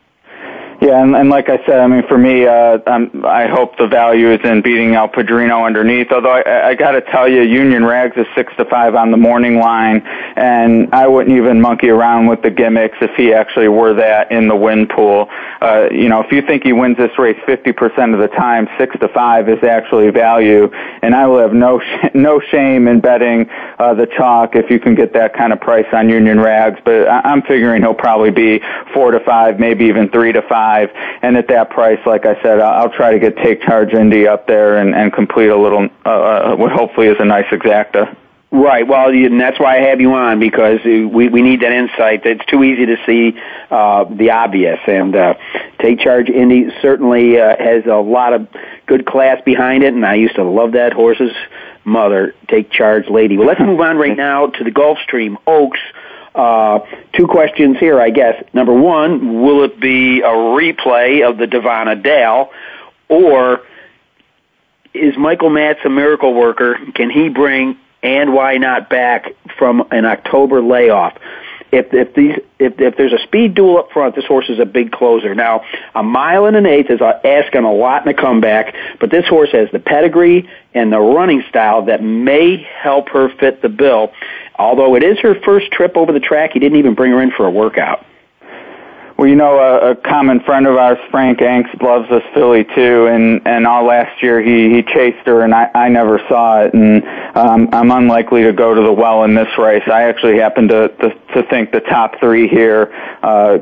Yeah, and, like I said, I mean, for me, uh, I hope the value is in beating El Padrino underneath. Although I, got to tell you, Union Rags is six to five on the morning line, and I wouldn't even monkey around with the gimmicks if he actually were that in the win pool. Uh, you know, if you think he wins this race 50% of the time, six to five is actually value, and I will have no sh- no shame in betting uh, the chalk if you can get that kind of price on Union Rags. But I'm figuring he'll probably be four to five, maybe even three to five five. And at that price, like I said, I'll try to get Take Charge Indy up there and, and complete a little, uh, uh, what hopefully is a nice exacta. Right. Well, and that's why I have you on because we we need that insight. It's too easy to see uh, the obvious, and uh, Take Charge Indy certainly uh, has a lot of good class behind it. And I used to love that horse's mother, Take Charge Lady. Well, let's move on right now to the Gulfstream Oaks. Uh, two questions here, I guess. Number one, will it be a replay of the Davona Dale, or is Michael Matz a miracle worker? Can he bring and why not back from an October layoff? If if these if if there's a speed duel up front, this horse is a big closer. Now, a mile and an eighth is asking a lot in a comeback, but this horse has the pedigree and the running style that may help her fit the bill. Although it is her first trip over the track, he didn't even bring her in for a workout. Well, you know, a, a common friend of ours, Frank Angst, loves this filly too, and and all last year he he chased her, and I I never saw it, and um, I'm unlikely to go to the well in this race. I actually happen to to, to think the top three here. Uh,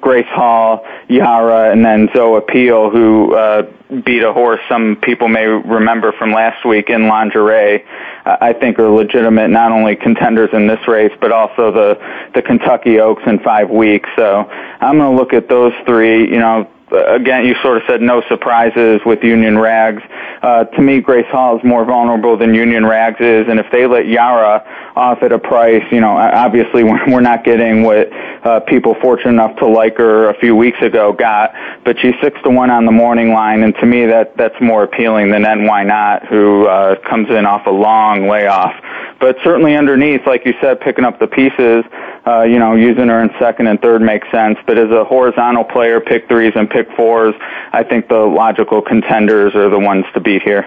Grace Hall, Yara, and then Zoe Appeal, who uh, beat a horse some people may remember from last week in lingerie. I think are legitimate, not only contenders in this race, but also the the Kentucky Oaks in five weeks. So I'm going to look at those three. You know, again, you sort of said no surprises with Union Rags. Uh, to me, Grace Hall is more vulnerable than Union Rags is, and if they let Yara off at a price, you know, obviously we're not getting what uh, people fortunate enough to like her a few weeks ago got, but she's six to one on the morning line, and to me that that's more appealing than And Why Not, who uh, comes in off a long layoff. But certainly underneath, like you said, picking up the pieces you know, using her in second and third makes sense. But as a horizontal player, pick threes and pick fours, I think the logical contenders are the ones to beat here.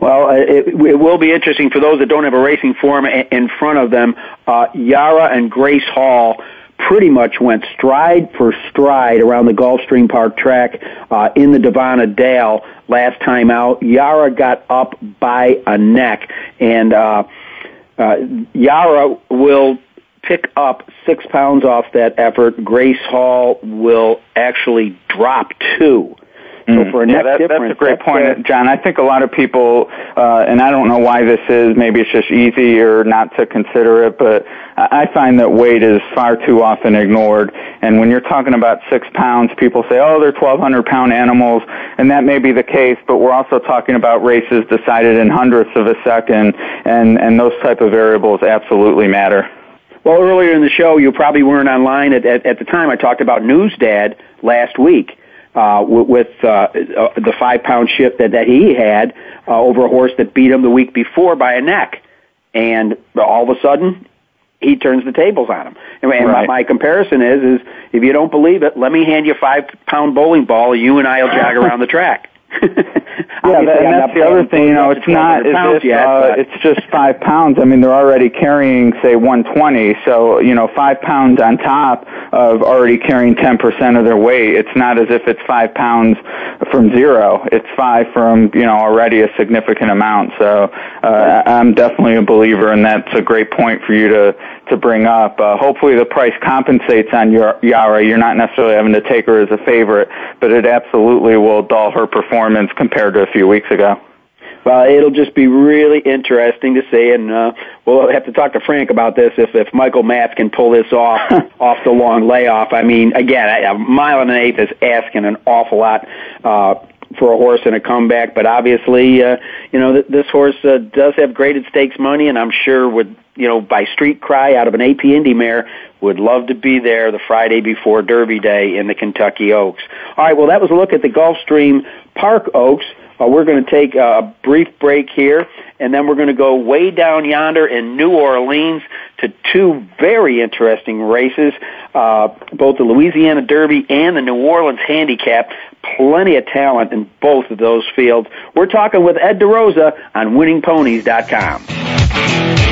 Well, it, it will be interesting for those that don't have a racing form in front of them. Uh, Yara and Grace Hall pretty much went stride for stride around the Gulfstream Park track uh, in the Davona Dale last time out. Yara got up by a neck, and uh, uh, Yara will pick up six pounds off that effort. Grace Hall will actually drop two. So for a yeah, that, difference, that's a great that's, point, uh, John. I think a lot of people, uh, and I don't know why this is. Maybe it's just easy or not to consider it, but I I find that weight is far too often ignored. And when you're talking about six pounds, people say, "Oh, they're 1,200 pound animals," and that may be the case. But we're also talking about races decided in hundredths of a second, and and those type of variables absolutely matter. Well, earlier in the show, you probably weren't online at, at, at the time. I talked about Newsdad last week uh, with, with uh, uh, the five pound shift that, that he had uh, over a horse that beat him the week before by a neck, and all of a sudden he turns the tables on him. And, and Right. my, my comparison is, is if you don't believe it, let me hand you a five pound bowling ball. You and I'll jog around the track. Yeah, that, and that's the other thing. You know, it's not if yet, uh, it's just five pounds. I mean, they're already carrying, say, 120. So you know, five pounds on top of already carrying 10% of their weight. It's not as if it's five pounds from zero. It's five from you know already a significant amount. So uh, I'm definitely a believer, and that's a great point for you to to bring up. Uh, hopefully, the price compensates on your Yara. You're not necessarily having to take her as a favorite, but it absolutely will dull her performance compared to a few weeks ago. Well, it'll just be really interesting to see, and uh, we'll have to talk to Frank about this if if Michael Matz can pull this off off the long layoff. I mean, again, a a mile and an eighth is asking an awful lot uh, for a horse in a comeback, but obviously, uh, you know, th- this horse uh, does have graded stakes money, and I'm sure would you know by street cry out of an AP Indy mare would love to be there the Friday before Derby Day in the Kentucky Oaks. All right, well, that was a look at the Gulfstream Park Oaks. Uh, we're going to take a brief break here, and then we're going to go way down yonder in New Orleans to two very interesting races, uh, both the Louisiana Derby and the New Orleans Handicap. Plenty of talent in both of those fields. We're talking with Ed DeRosa on WinningPonies.com.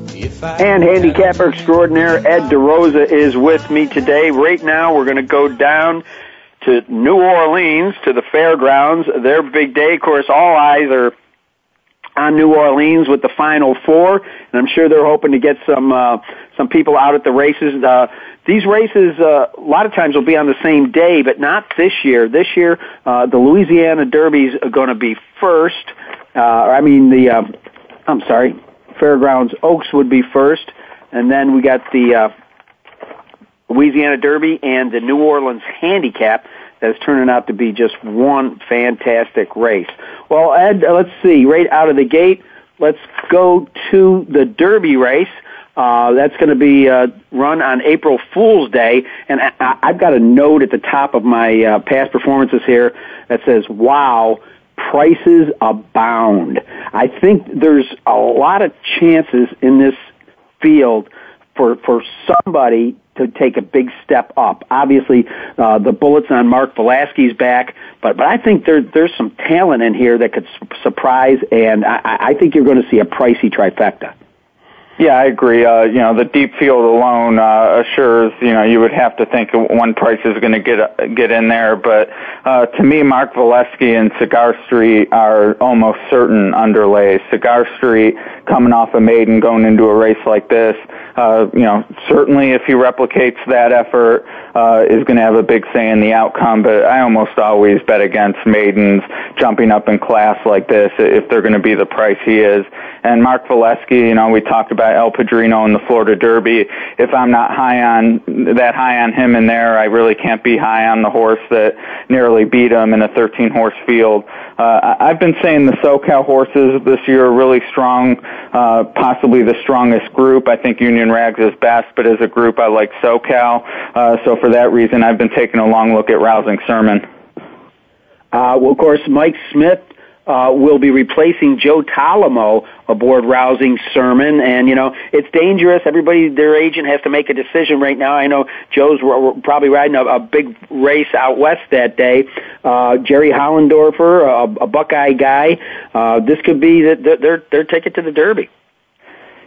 And handicapper extraordinaire Ed DeRosa is with me today. Right now, we're going to go down to New Orleans to the fairgrounds. Their big day, of course. All eyes are on New Orleans with the Final Four, and I'm sure they're hoping to get some uh, some people out at the races. Uh, these races, uh, a lot of times, will be on the same day, but not this year. This year, uh, the Louisiana Derby's going to be first. Uh, I mean, the uh, I'm sorry, Fairgrounds Oaks would be first, and then we got the uh, Louisiana Derby and the New Orleans Handicap that's turning out to be just one fantastic race. Well, Ed, uh, let's see, right out of the gate, let's go to the Derby race. Uh, that's going to be uh, run on April Fool's Day, and I, I- I've got a note at the top of my uh, past performances here that says, "Wow, prices abound." I think there's a lot of chances in this field for for somebody to take a big step up. Obviously, uh, the bullets on Mark Valeski's back, but but I think there there's some talent in here that could su- surprise, and I I think you're going to see a pricey trifecta. Yeah, I agree. Uh, you know, the deep field alone uh, assures. You know, you would have to think one price is going to get get in there, but uh, to me, Mark Valeski and Cigar Street are almost certain underlays. Cigar Street coming off a maiden, going into a race like this. Uh, you know, certainly if he replicates that effort, uh, is going to have a big say in the outcome. But I almost always bet against maidens jumping up in class like this if they're going to be the price he is. And Mark Valeski, you know, we talked about El Padrino in the Florida Derby. If I'm not high on that high on him in there, I really can't be high on the horse that nearly beat him in a 13 horse field. Uh, I've been saying the SoCal horses this year are really strong, uh, possibly the strongest group. I think Union Rags is best, but as a group, I like SoCal. Uh, so for that reason, I've been taking a long look at Rousing Sermon. Uh, well, of course, Mike Smith uh, will be replacing Joe Talamo aboard Rousing Sermon. And, you know, it's dangerous. Everybody, their agent has to make a decision right now. I know Joe's probably riding a, a big race out west that day. Uh, Jerry Hollendorfer, a, a Buckeye guy. Uh, this could be the, the, their, their ticket to the Derby.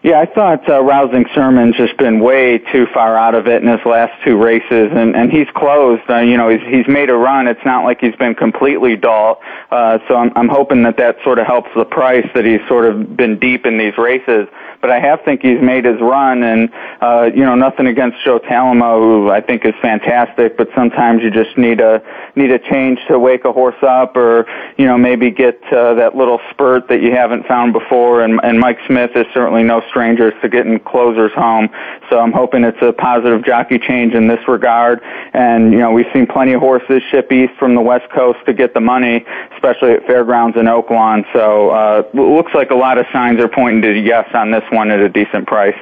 Yeah, I thought uh, Rousing Sermon's just been way too far out of it in his last two races, and and he's closed. Uh, you know, he's he's made a run. It's not like he's been completely dull. Uh, so I'm I'm hoping that that sort of helps the price that he's sort of been deep in these races but I have think he's made his run, and uh, you know nothing against Joe Talamo, who I think is fantastic, but sometimes you just need a need a change to wake a horse up, or you know maybe get uh, that little spurt that you haven't found before. And, and Mike Smith is certainly no stranger to getting closers home, so I'm hoping it's a positive jockey change in this regard. And you know we've seen plenty of horses ship east from the west coast to get the money, especially at fairgrounds in Oaklawn. So uh, looks like a lot of signs are pointing to yes on this one at a decent price.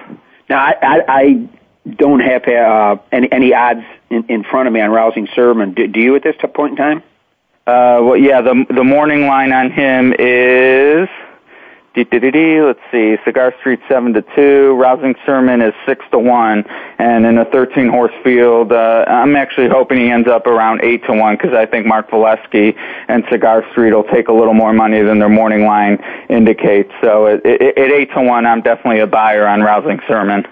Now, I, I, I don't have uh, any, any odds in, in front of me on Rousing Sermon. Do, do you at this point in time? Uh, well, yeah, the the morning line on him is Let's see. Cigar Street seven to two. Rousing Sermon is six to one, and in a thirteen horse field, uh, I'm actually hoping he ends up around eight to one because I think Mark Valeski and Cigar Street will take a little more money than their morning line indicates. So at, at eight to one, I'm definitely a buyer on Rousing Sermon.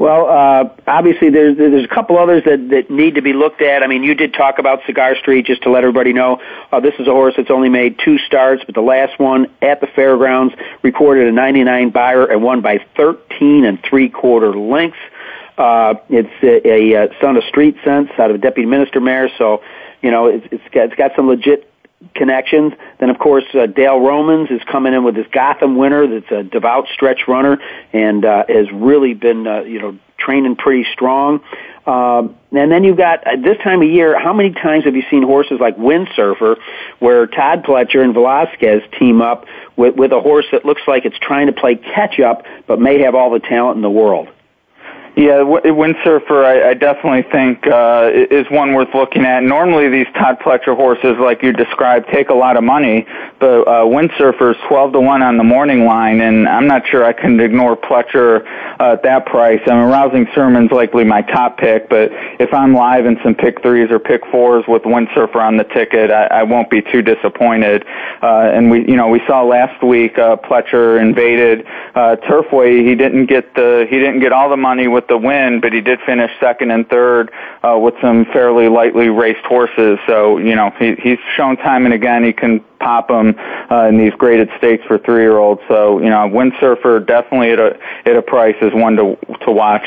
Well, uh, obviously there's there's a couple others that that need to be looked at. I mean, you did talk about Cigar Street just to let everybody know. Uh, this is a horse that's only made two starts, but the last one at the fairgrounds recorded a 99 Beyer and won by 13 and three quarter lengths. Uh, it's a, a, a son of Street Sense out of a deputy minister mare, so you know it's, it's got it's got some legit connections. Then, of course, uh, Dale Romans is coming in with this Gotham winner that's a devout stretch runner and uh, has really been, uh, you know, training pretty strong. Um, and then you've got uh, this time of year. How many times have you seen horses like Windsurfer, where Todd Pletcher and Velazquez team up with, with a horse that looks like it's trying to play catch up, but may have all the talent in the world? Yeah, Windsurfer, I, definitely think uh, is one worth looking at. Normally, these Todd Pletcher horses, like you described, take a lot of money, but uh, Windsurfer is twelve to one on the morning line, and I'm not sure I can ignore Pletcher uh, at that price. I mean, Rousing Sermon's likely my top pick, but if I'm live in some pick threes or pick fours with Windsurfer on the ticket, I, won't be too disappointed. Uh, and we, you know, we saw last week uh, Pletcher invaded uh, Turfway. He didn't get the he didn't get all the money with with the win, but he did finish second and third uh, with some fairly lightly raced horses. So you know he, he's shown time and again he can pop them uh, in these graded stakes for three year olds. So you know Windsurfer definitely at a at a price is one to to watch.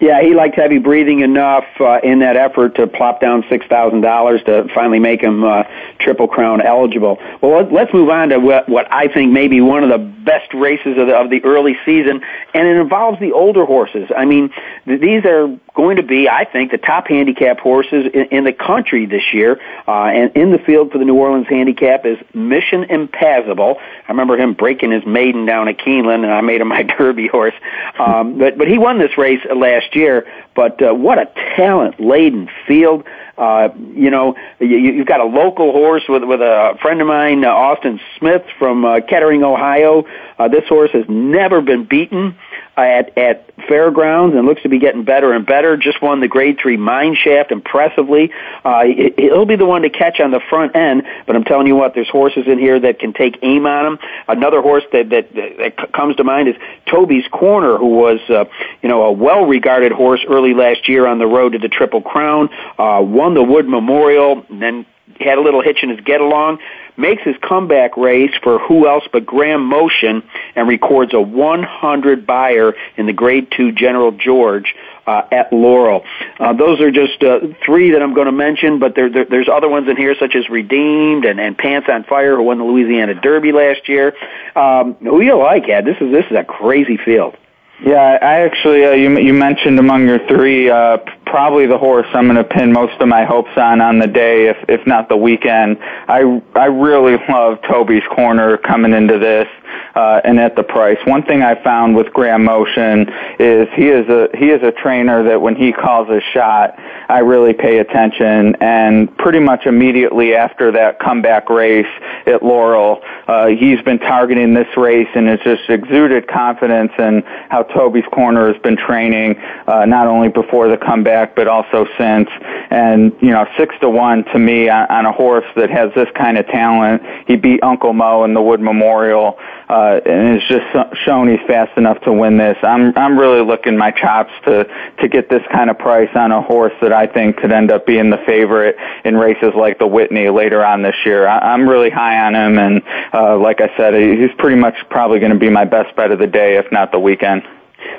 Yeah, he liked heavy breathing enough uh, in that effort to plop down six thousand dollars to finally make him uh, triple crown eligible. Well, let's move on to what, what I think may be one of the best races of the, of the early season, and it involves the older horses. I mean, th- these are going to be, I think, the top handicap horses in, in the country this year. Uh, and in the field for the New Orleans handicap is Mission Impassable. I remember him breaking his maiden down at Keeneland, and I made him my Derby horse. Um, but but he won this race last year. But uh, what a talent laden field! Uh, you know, you, you've got a local horse with with a friend of mine, uh, Austin Smith from uh, Kettering, Ohio. Uh, this horse has never been beaten at at fairgrounds and looks to be getting better and better. Just won the Grade Three Mine Shaft impressively. Uh, he'll be the one to catch on the front end. But I'm telling you what, there's horses in here that can take aim on him. Another horse that that, that comes to mind is Toby's Corner, who was uh, you know a well-regarded horse early last year on the road to the Triple Crown. Uh, won the Wood Memorial, and then had a little hitch in his get along makes his comeback race for who else but Graham Motion and records a 100 Beyer in the Grade 2 General George uh, at Laurel. Uh, those are just uh, three that I'm going to mention, but there, there, there's other ones in here such as Redeemed and, and Pants on Fire, who won the Louisiana Derby last year. Um, who you like, Ed? This is this is a crazy field. Yeah, I actually uh, you you mentioned among your three uh, probably the horse I'm going to pin most of my hopes on on the day, if if not the weekend. I I really love Toby's Corner coming into this uh, and at the price. One thing I found with Graham Motion is he is a he is a trainer that when he calls a shot, I really pay attention. And pretty much immediately after that comeback race at Laurel, uh, he's been targeting this race and has just exuded confidence in how Toby's Corner has been training, uh, not only before the comeback but also since. And you know, six to one to me on, on a horse that has this kind of talent. He beat Uncle Mo in the Wood Memorial and has just shown he's fast enough to win this. I'm I'm really looking my chops to to get this kind of price on a horse that I think could end up being the favorite in races like the Whitney later on this year. I, I'm really high on him, and uh, like I said, he's pretty much probably going to be my best bet of the day, if not the weekend.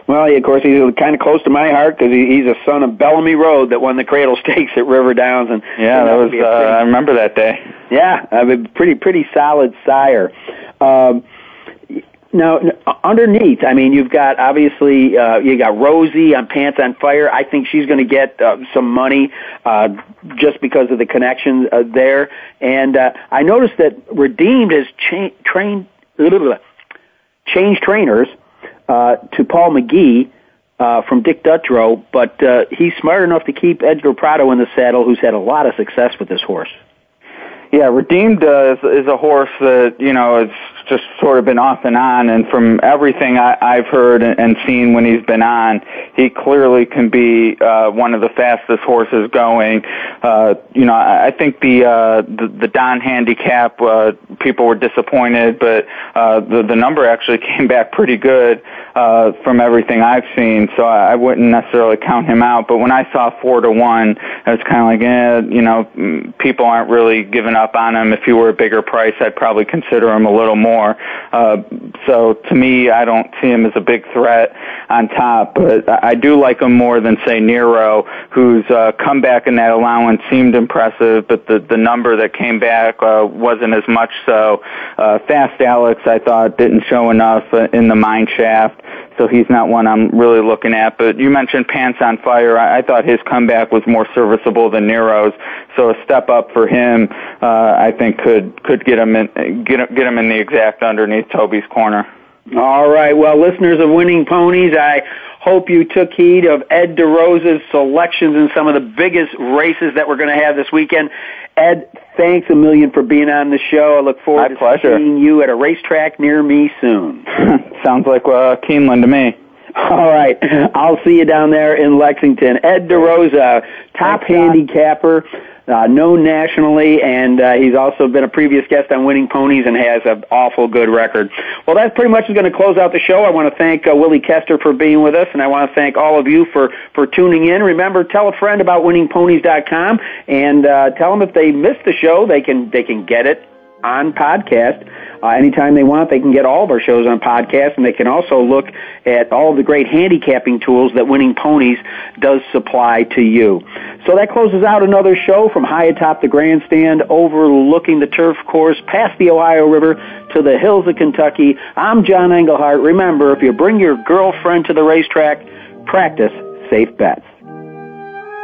Well, of course, he's kind of close to my heart because he, he's a son of Bellamy Road that won the Cradle Stakes at River Downs, and yeah, that was. Uh, I remember that day. Yeah, I mean, pretty pretty solid sire. Um, now, underneath, I mean, you've got obviously uh, you got Rosie on Pants on Fire. I think she's going to get uh, some money uh, just because of the connection uh, there. And uh, I noticed that Redeemed has cha- trained changed trainers uh, to Paul McGee. Uh, from Dick Dutrow, but uh, he's smart enough to keep Edgar Prado in the saddle, who's had a lot of success with this horse. Yeah, Redeemed uh, is, is a horse that you know has just sort of been off and on, and from everything I, I've heard and, seen when he's been on, he clearly can be uh, one of the fastest horses going. Uh, you know, I, I think the, uh, the the Donn handicap uh, people were disappointed, but uh, the the number actually came back pretty good uh, from everything I've seen. So I, I wouldn't necessarily count him out. But when I saw four to one, I was kind of like, eh, you know, people aren't really giving up on him. If he were a bigger price, I'd probably consider him a little more. Uh, so to me, I don't see him as a big threat on top. But I do like him more than say Nehro, whose uh, comeback in that allowance seemed impressive, but the the number that came back uh, wasn't as much so. Uh, Fast Alex, I thought, didn't show enough in the mine shaft so he's not one I'm really looking at. But you mentioned Pants on Fire. I, I thought his comeback was more serviceable than Nehro's, so a step up for him, uh, I think could could get him in get get him in the exact underneath Toby's corner. All right. Well, listeners of Winning Ponies, I hope you took heed of Ed DeRosa's selections in some of the biggest races that we're going to have this weekend. Ed, thanks a million for being on the show. I look forward My to pleasure. seeing you at a racetrack near me soon. Sounds like uh, Keeneland to me. All right. I'll see you down there in Lexington. Ed DeRosa, top Thanks, handicapper uh, known nationally, and uh, he's also been a previous guest on Winning Ponies and has an awful good record. Well, that pretty much is going to close out the show. I want to thank uh, Willie Koester for being with us, and I want to thank all of you for for tuning in. Remember, tell a friend about WinningPonies.com, and uh, tell them if they missed the show, they can they can get it on podcast. Uh, anytime they want, they can get all of our shows on podcast, and they can also look at all of the great handicapping tools that Winning Ponies does supply to you. So that closes out another show from high atop the grandstand, overlooking the turf course, past the Ohio River to the hills of Kentucky. I'm John Englehart. Remember, if you bring your girlfriend to the racetrack, practice safe bets.